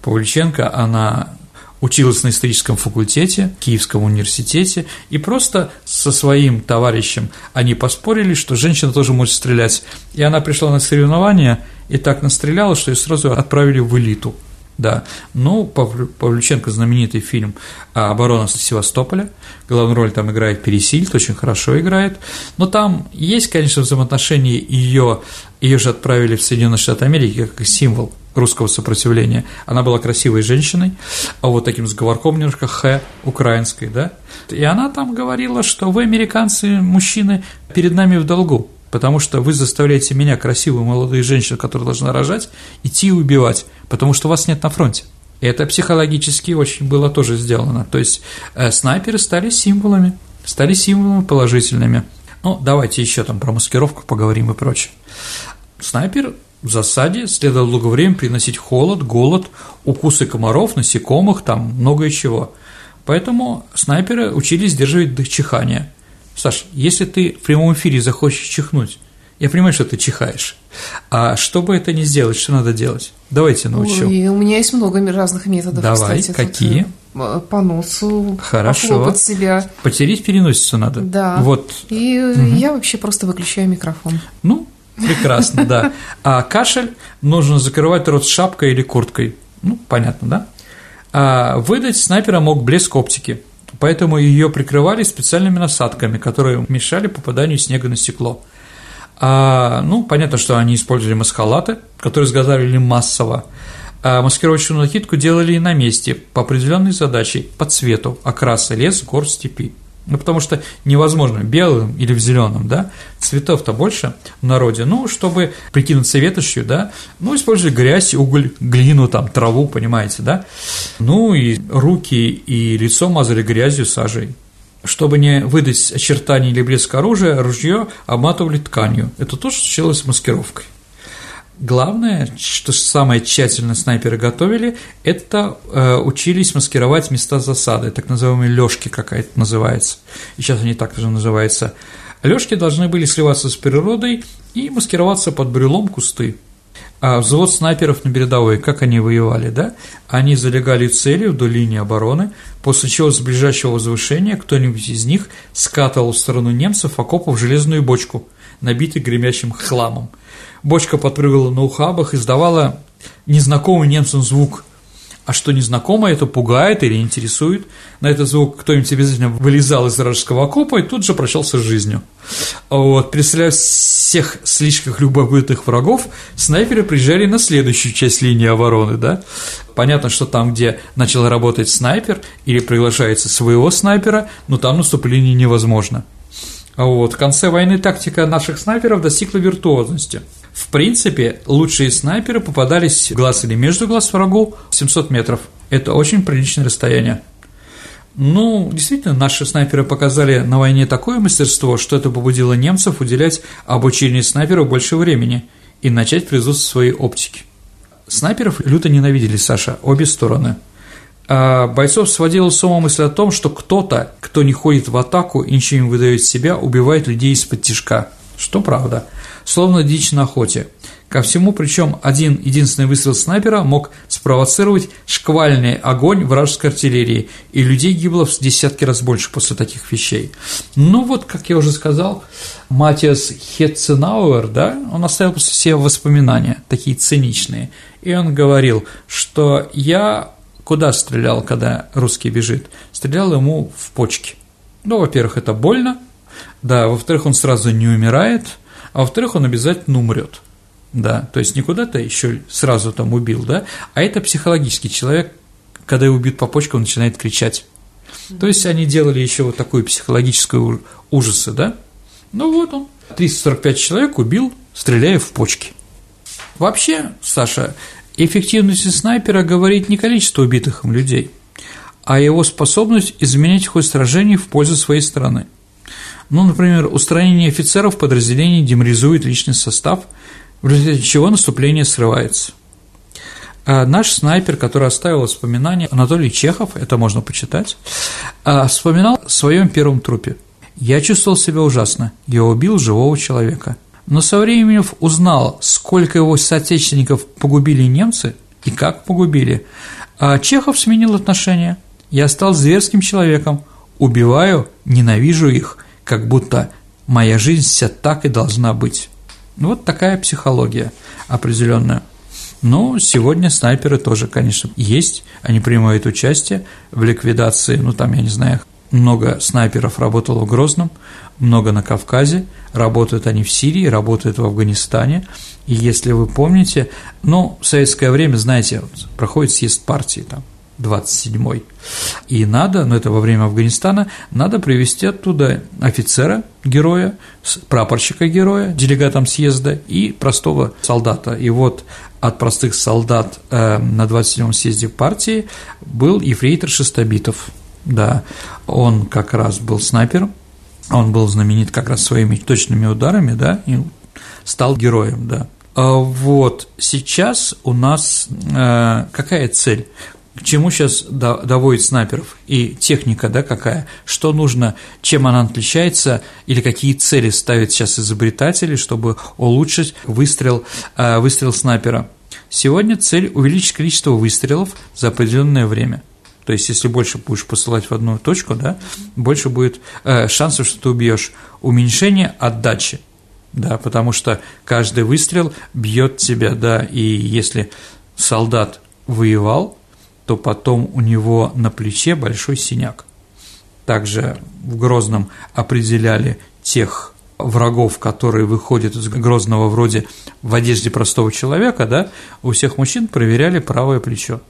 Павлюченко, она училась на историческом факультете, Киевском университете, и просто со своим товарищем они поспорили, что женщина тоже может стрелять. И она пришла на соревнования и так настреляла, что ее сразу отправили в элиту – да. Ну, Павлюченко знаменитый фильм «Оборона Севастополя». Главную роль там играет Пересильд, очень хорошо играет. Но там есть, конечно, взаимоотношения ее, ее же отправили в Соединенные Штаты Америки как символ русского сопротивления. Она была красивой женщиной, а вот таким с говорком немножко «х» украинской, да. И она там говорила, что вы, американцы, мужчины, перед нами в долгу потому что вы заставляете меня, красивую молодую женщину, которая должна рожать, идти и убивать, потому что вас нет на фронте. Это психологически очень было тоже сделано. То есть э, снайперы стали символами, стали символами положительными. Ну, давайте еще там про маскировку поговорим и прочее. Снайпер в засаде следовало долгое время приносить холод, голод, укусы комаров, насекомых, там многое чего. Поэтому снайперы учились сдерживать чихание. Саш, если ты в прямом эфире захочешь чихнуть, я понимаю, что ты чихаешь. А чтобы это не сделать, что надо делать? Давайте научу. Ой, у меня есть много разных методов. Давай, кстати, какие? Тут, э, по носу. Хорошо. себя. Потереть переносицу надо. Да. Вот. И угу. я вообще просто выключаю микрофон. Ну, прекрасно, да. А кашель нужно закрывать рот шапкой или курткой. Ну, понятно, да? А выдать снайпера мог блеск оптики поэтому ее прикрывали специальными насадками, которые мешали попаданию снега на стекло. А, ну, понятно, что они использовали маскалаты, которые изготавливали массово. А маскировочную накидку делали и на месте по определенной задаче, по цвету, окраса лес, гор, степи. Ну, потому что невозможно белым или в зеленом, да, цветов-то больше в народе, ну, чтобы прикинуться ветошью, да, ну, использовали грязь, уголь, глину, там, траву, понимаете, да, ну, и руки и лицо мазали грязью, сажей. Чтобы не выдать очертания или блеск оружия, ружье обматывали тканью. Это тоже случилось с маскировкой. Главное, что самое тщательно снайперы готовили, это э, учились маскировать места засады, так называемые лёжки какая-то называется. И сейчас они так же называются. Лёжки должны были сливаться с природой и маскироваться под брюлом кусты. А взвод снайперов на передовой, как они воевали, да? Они залегали в цели вдоль линии обороны, после чего с ближайшего возвышения кто-нибудь из них скатывал в сторону немцев окопов железную бочку, набитую гремящим хламом – Бочка подпрыгивала на ухабах, издавала незнакомый немцам звук. А что незнакомое, это пугает или интересует. На этот звук кто-нибудь обязательно вылезал из вражеского окопа и тут же прощался с жизнью. Вот, представляя всех слишком любопытных врагов, снайперы приезжали на следующую часть линии обороны, да. Понятно, что там, где начал работать снайпер или приглашается своего снайпера, но там наступление невозможно. Вот. В конце войны тактика наших снайперов достигла виртуозности – в принципе, лучшие снайперы попадались в глаз или между глаз врагу 700 метров. Это очень приличное расстояние. Ну, действительно, наши снайперы показали на войне такое мастерство, что это побудило немцев уделять обучению снайперов больше времени и начать производство своей оптики. Снайперов люто ненавидели, Саша, обе стороны. А бойцов сводила с ума мысль о том, что кто-то, кто не ходит в атаку и ничего не выдает себя, убивает людей из-под тяжка. Что правда – словно дичь на охоте. Ко всему, причем один единственный выстрел снайпера мог спровоцировать шквальный огонь вражеской артиллерии, и людей гибло в десятки раз больше после таких вещей. Ну вот, как я уже сказал, Матиас Хетценауэр, да, он оставил после себя воспоминания, такие циничные, и он говорил, что я куда стрелял, когда русский бежит? Стрелял ему в почки. Ну, во-первых, это больно, да, во-вторых, он сразу не умирает – а во-вторых, он обязательно умрет. Да, то есть не куда-то еще сразу там убил, да, а это психологический человек, когда его убьют по почкам, он начинает кричать. То есть они делали еще вот такую психологическую ужасы, да. Ну вот он, 345 человек убил, стреляя в почки. Вообще, Саша, эффективность снайпера говорит не количество убитых им людей, а его способность изменять ход сражений в пользу своей страны. Ну, например, устранение офицеров подразделений деморализует личный состав, в результате чего наступление срывается. А наш снайпер, который оставил воспоминания, Анатолий Чехов, это можно почитать, а, вспоминал в своем первом трупе. «Я чувствовал себя ужасно, я убил живого человека. Но со временем узнал, сколько его соотечественников погубили немцы и как погубили. А Чехов сменил отношение. Я стал зверским человеком, убиваю, ненавижу их, как будто моя жизнь вся так и должна быть. Вот такая психология определенная. Ну, сегодня снайперы тоже, конечно, есть, они принимают участие в ликвидации, ну, там, я не знаю, много снайперов работало в Грозном, много на Кавказе, работают они в Сирии, работают в Афганистане, и если вы помните, ну, в советское время, знаете, проходит съезд партии там, 27-й. И надо, но это во время Афганистана, надо привести оттуда офицера, героя, прапорщика героя, делегатом съезда и простого солдата. И вот от простых солдат э, на 27-м съезде партии был ефрейтор Шестобитов. Да, он как раз был снайпером, он был знаменит как раз своими точными ударами, да, и стал героем, да. А вот сейчас у нас э, какая цель? К чему сейчас доводит снайперов и техника, да, какая, что нужно, чем она отличается или какие цели ставят сейчас изобретатели, чтобы улучшить выстрел, э, выстрел снайпера. Сегодня цель – увеличить количество выстрелов за определенное время. То есть, если больше будешь посылать в одну точку, да, больше будет э, шансов, что ты убьешь. Уменьшение отдачи, да, потому что каждый выстрел бьет тебя, да, и если солдат воевал, то потом у него на плече большой синяк. Также в Грозном определяли тех врагов, которые выходят из Грозного вроде в одежде простого человека, да, у всех мужчин проверяли правое плечо.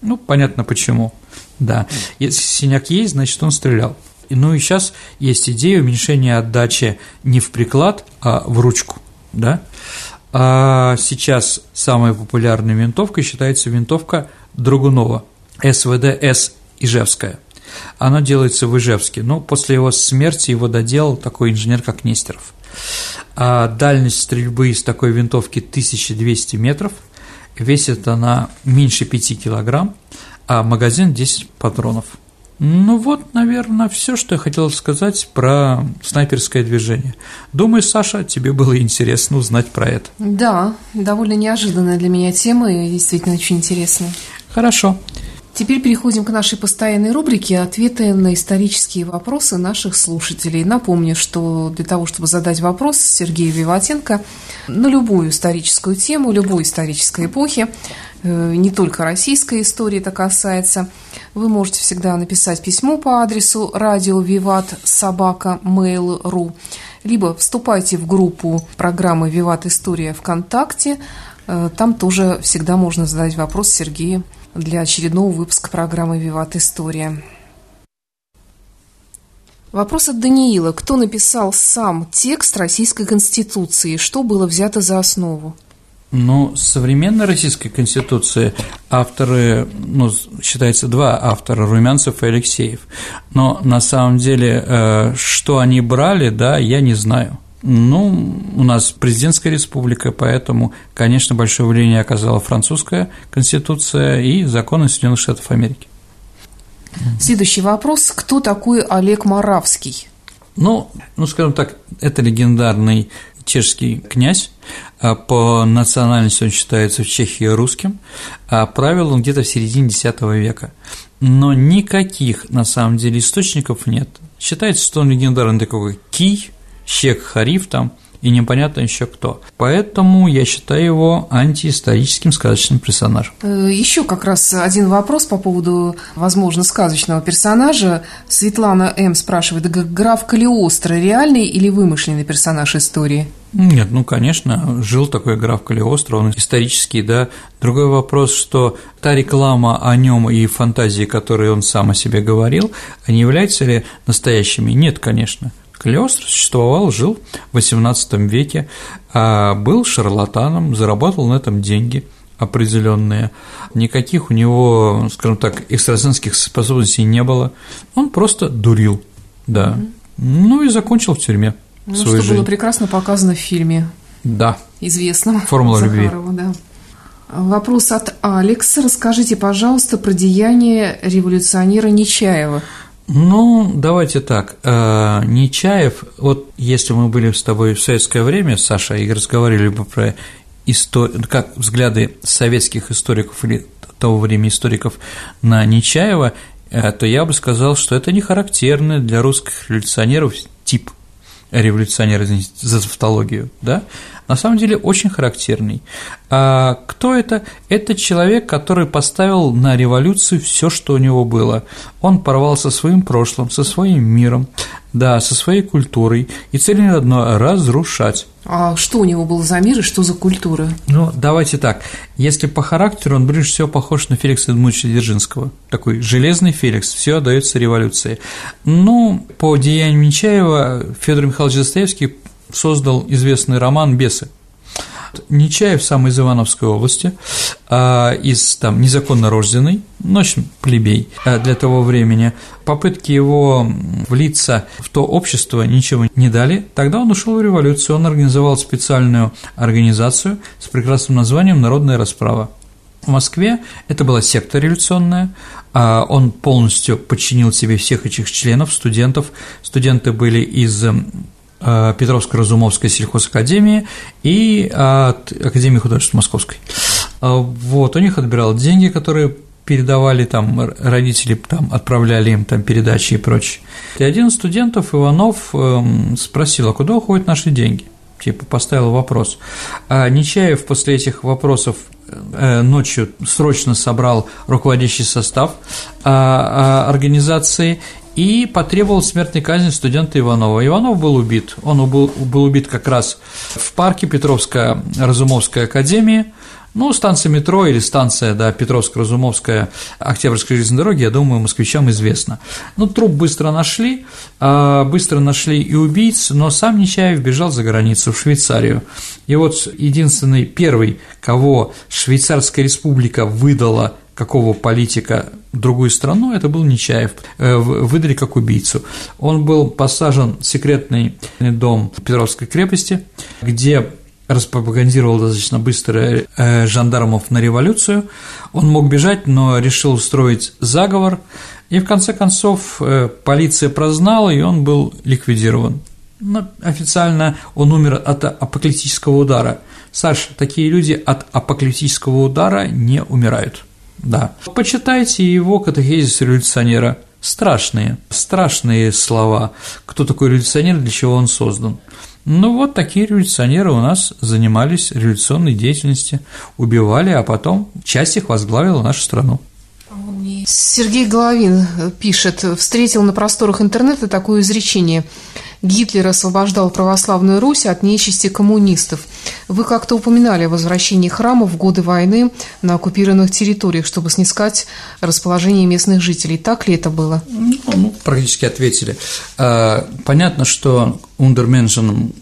Ну, понятно почему. Да. Если синяк есть, значит, он стрелял. Ну и сейчас есть идея уменьшения отдачи не в приклад, а в ручку. Да? А сейчас самой популярной винтовкой считается винтовка Драгунова СВД-С Ижевская. Она делается в Ижевске, но после его смерти его доделал такой инженер, как Нестеров. А дальность стрельбы из такой винтовки 1200 метров, весит она меньше 5 килограмм, а магазин 10 патронов. Ну вот, наверное, все, что я хотел сказать про снайперское движение. Думаю, Саша, тебе было интересно узнать про это. Да, довольно неожиданная для меня тема и действительно очень интересная. Хорошо. Теперь переходим к нашей постоянной рубрике «Ответы на исторические вопросы наших слушателей». Напомню, что для того, чтобы задать вопрос Сергею Виватенко на любую историческую тему, любой исторической эпохи, не только российской истории это касается, вы можете всегда написать письмо по адресу радио Виват собака mail.ru либо вступайте в группу программы «Виват История» ВКонтакте. Э, там тоже всегда можно задать вопрос Сергею для очередного выпуска программы «Виват История». Вопрос от Даниила. Кто написал сам текст Российской Конституции? Что было взято за основу? Ну, современной Российской Конституции авторы, ну, считается два автора, Румянцев и Алексеев. Но на самом деле, э, что они брали, да, я не знаю. Ну, у нас президентская республика, поэтому, конечно, большое влияние оказала французская конституция и законы Соединенных Штатов Америки. Следующий вопрос. Кто такой Олег Моравский? Ну, ну, скажем так, это легендарный чешский князь, по национальности он считается в Чехии русским, а правил он где-то в середине X века. Но никаких, на самом деле, источников нет. Считается, что он легендарный такой Кий, Щек Хариф там и непонятно еще кто. Поэтому я считаю его антиисторическим сказочным персонажем. Э, еще как раз один вопрос по поводу, возможно, сказочного персонажа. Светлана М. спрашивает, граф Калиостро реальный или вымышленный персонаж истории? Нет, ну, конечно, жил такой граф Калиостро, он исторический, да. Другой вопрос, что та реклама о нем и фантазии, которые он сам о себе говорил, они являются ли настоящими? Нет, конечно. Калиостро существовал, жил в XVIII веке, а был шарлатаном, заработал на этом деньги определенные. Никаких у него, скажем так, экстрасенсских способностей не было. Он просто дурил, да. Ну и закончил в тюрьме. Ну, свою что жизнь. было прекрасно показано в фильме. Да. Известном. Формула Захарова, любви. Да. Вопрос от Алекса. Расскажите, пожалуйста, про деяние революционера Нечаева. Ну, давайте так. Э, Нечаев, вот если мы были с тобой в советское время, Саша, и разговаривали бы про историю, как взгляды советских историков или того времени историков на Нечаева, э, то я бы сказал, что это не характерный для русских революционеров тип революционера, за тавтологию, да, на самом деле очень характерный. А кто это? Это человек, который поставил на революцию все, что у него было. Он порвал со своим прошлым, со своим миром, да, со своей культурой, и цель не одно – разрушать. А что у него был за мир и что за культура? Ну, давайте так. Если по характеру, он ближе всего похож на Феликса Эдмундовича Дзержинского. Такой железный Феликс, все отдается революции. Ну, по деянию Нечаева Федор Михайлович Достоевский создал известный роман «Бесы». Нечаев сам из Ивановской области, а, из там незаконно рожденный, ну, в общем, плебей а, для того времени. Попытки его влиться в то общество ничего не дали. Тогда он ушел в революцию, он организовал специальную организацию с прекрасным названием «Народная расправа». В Москве это была секта революционная, а он полностью подчинил себе всех этих членов, студентов. Студенты были из Петровско-Разумовской сельхозакадемии и от Академии художеств Московской. Э, вот, у них отбирал деньги, которые передавали там родители, там отправляли им там передачи и прочее. И один из студентов, Иванов, эм, спросил, а куда уходят наши деньги? Типа поставил вопрос. А Нечаев после этих вопросов э, ночью срочно собрал руководящий состав а, а, организации и потребовал смертной казни студента Иванова. Иванов был убит. Он был, был убит как раз в парке Петровская Разумовская академии. Ну, станция метро или станция, да, Петровско-Разумовская Октябрьской железной дороги, я думаю, москвичам известно. Ну, труп быстро нашли, а, быстро нашли и убийц, но сам Нечаев бежал за границу, в Швейцарию. И вот единственный, первый, кого Швейцарская республика выдала какого политика другую страну, это был Нечаев, э, выдали как убийцу. Он был посажен в секретный дом Петровской крепости, где распропагандировал достаточно быстро э, жандармов на революцию. Он мог бежать, но решил устроить заговор, и в конце концов э, полиция прознала, и он был ликвидирован. Но официально он умер от апокалиптического удара. Саш, такие люди от апокалиптического удара не умирают. Да. Почитайте его катехизис революционера. Страшные, страшные слова. Кто такой революционер, для чего он создан. Ну вот такие революционеры у нас занимались революционной деятельностью, убивали, а потом часть их возглавила нашу страну. Сергей Головин пишет, встретил на просторах интернета такое изречение – Гитлер освобождал православную Русь от нечисти коммунистов. Вы как-то упоминали о возвращении храмов в годы войны на оккупированных территориях, чтобы снискать расположение местных жителей. Так ли это было? Ну, ну практически ответили. А, понятно, что ундерменшеном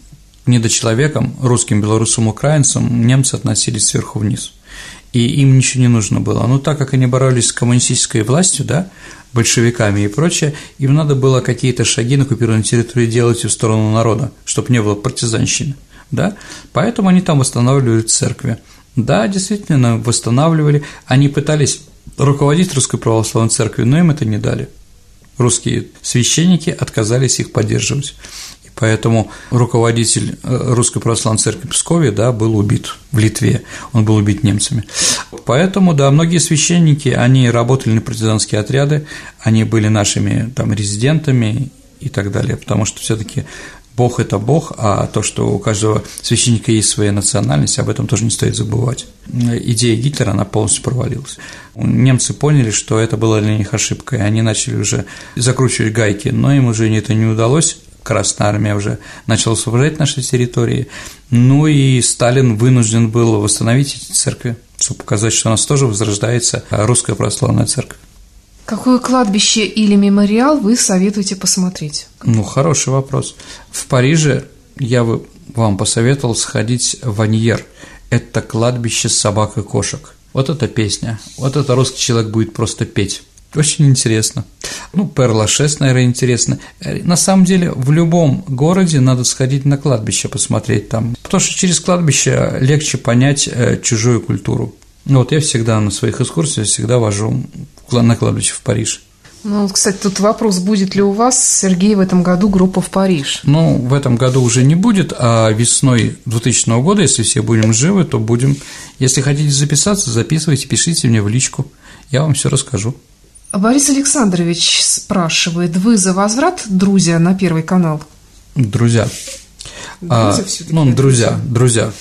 недочеловеком, русским, белорусам, украинцам немцы относились сверху вниз и им ничего не нужно было. Но так как они боролись с коммунистической властью, да, большевиками и прочее, им надо было какие-то шаги на оккупированной территории делать в сторону народа, чтобы не было партизанщины, да, поэтому они там восстанавливали церкви. Да, действительно, восстанавливали, они пытались руководить Русской Православной Церковью, но им это не дали. Русские священники отказались их поддерживать. Поэтому руководитель э, Русской Православной Церкви Пскове да, был убит в Литве, он был убит немцами. Поэтому, да, многие священники, они работали на партизанские отряды, они были нашими там резидентами и так далее, потому что все таки Бог – это Бог, а то, что у каждого священника есть своя национальность, об этом тоже не стоит забывать. Идея Гитлера, она полностью провалилась. Немцы поняли, что это было для них ошибкой, они начали уже закручивать гайки, но им уже это не удалось, Красная Армия уже начала освобождать наши территории, ну и Сталин вынужден был восстановить эти церкви, чтобы показать, что у нас тоже возрождается русская православная церковь. Какое кладбище или мемориал вы советуете посмотреть? Ну, хороший вопрос. В Париже я бы вам посоветовал сходить в Аньер. Это кладбище собак и кошек. Вот эта песня. Вот это русский человек будет просто петь. Очень интересно. Ну, Перлашес, наверное, интересно. На самом деле, в любом городе надо сходить на кладбище, посмотреть там. Потому что через кладбище легче понять э, чужую культуру. Ну, вот я всегда на своих экскурсиях всегда вожу на кладбище в Париж. Ну, кстати, тут вопрос, будет ли у вас, Сергей, в этом году группа в Париж? Ну, в этом году уже не будет, а весной 2000 года, если все будем живы, то будем. Если хотите записаться, записывайте, пишите мне в личку, я вам все расскажу. Борис Александрович спрашивает, вы за возврат, друзья, на Первый канал? Друзья. Друзья а, ну, друзья, друзья.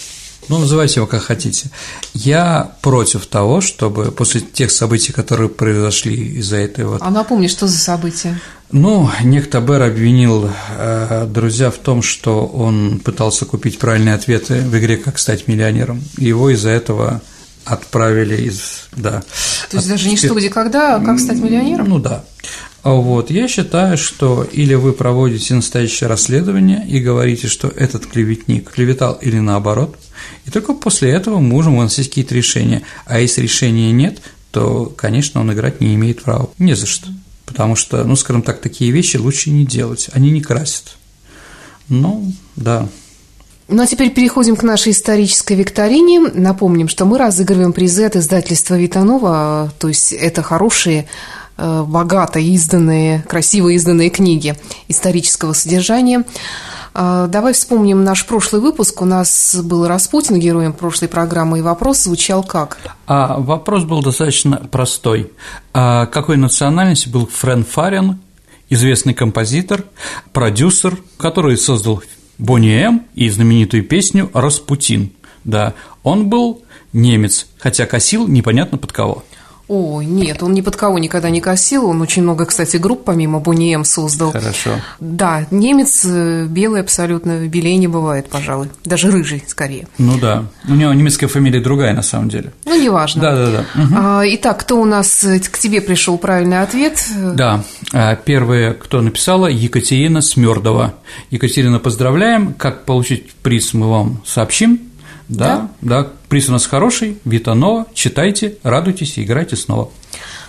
Ну, называйте его как хотите. Я против того, чтобы после тех событий, которые произошли из-за этой вот… А напомни, что за события? Ну, некто Бер обвинил э, друзья в том, что он пытался купить правильные ответы в игре «Как стать миллионером». И его из-за этого отправили из, да. То есть от... даже не что, где, когда, а как стать миллионером? Ну да. Вот, я считаю, что или вы проводите настоящее расследование и говорите, что этот клеветник клеветал или наоборот, и только после этого мы можем выносить какие-то решения. А если решения нет, то, конечно, он играть не имеет права. Не за что. Потому что, ну, скажем так, такие вещи лучше не делать, они не красят. Ну, да. Ну а теперь переходим к нашей исторической викторине. Напомним, что мы разыгрываем призы от издательства Витанова, то есть это хорошие э, богато изданные, красиво изданные книги исторического содержания. А, давай вспомним наш прошлый выпуск. У нас был Распутин героем прошлой программы, и вопрос звучал как? А вопрос был достаточно простой. А какой национальности был Френ Фарен, известный композитор, продюсер, который создал Бонни М и знаменитую песню «Распутин». Да, он был немец, хотя косил непонятно под кого. Ой, нет, он ни под кого никогда не косил. Он очень много, кстати, групп помимо Бонни М создал. Хорошо. Да, немец э, белый абсолютно, белее не бывает, пожалуй. Даже рыжий, скорее. Ну да. У него немецкая фамилия другая, на самом деле. Ну, неважно. Да, да, да. Угу. А, итак, кто у нас э, к тебе пришел правильный ответ? Да. А, первая, кто написала, Екатерина Смердова. Екатерина, поздравляем. Как получить приз, мы вам сообщим. Да, да, да, приз у нас хороший, Витанова, читайте, радуйтесь и играйте снова.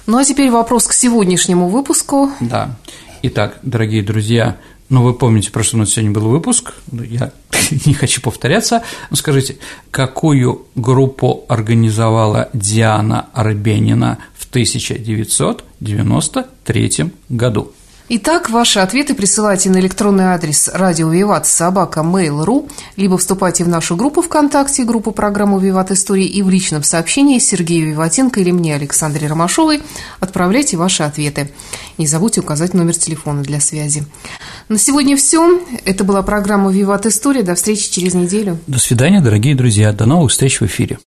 Ну а теперь вопрос к сегодняшнему выпуску. Да. Итак, дорогие друзья, ну вы помните, про что у нас сегодня был выпуск, ну, я не хочу повторяться, но скажите, какую группу организовала Диана Арбенина в 1993 году? Итак, ваши ответы присылайте на электронный адрес радио Виват собака mail.ru, либо вступайте в нашу группу ВКонтакте, группу программу Виват Истории и в личном сообщении Сергею Виватенко или мне, Александре Ромашовой, отправляйте ваши ответы. Не забудьте указать номер телефона для связи. На сегодня все. Это была программа Виват История. До встречи через неделю. До свидания, дорогие друзья. До новых встреч в эфире.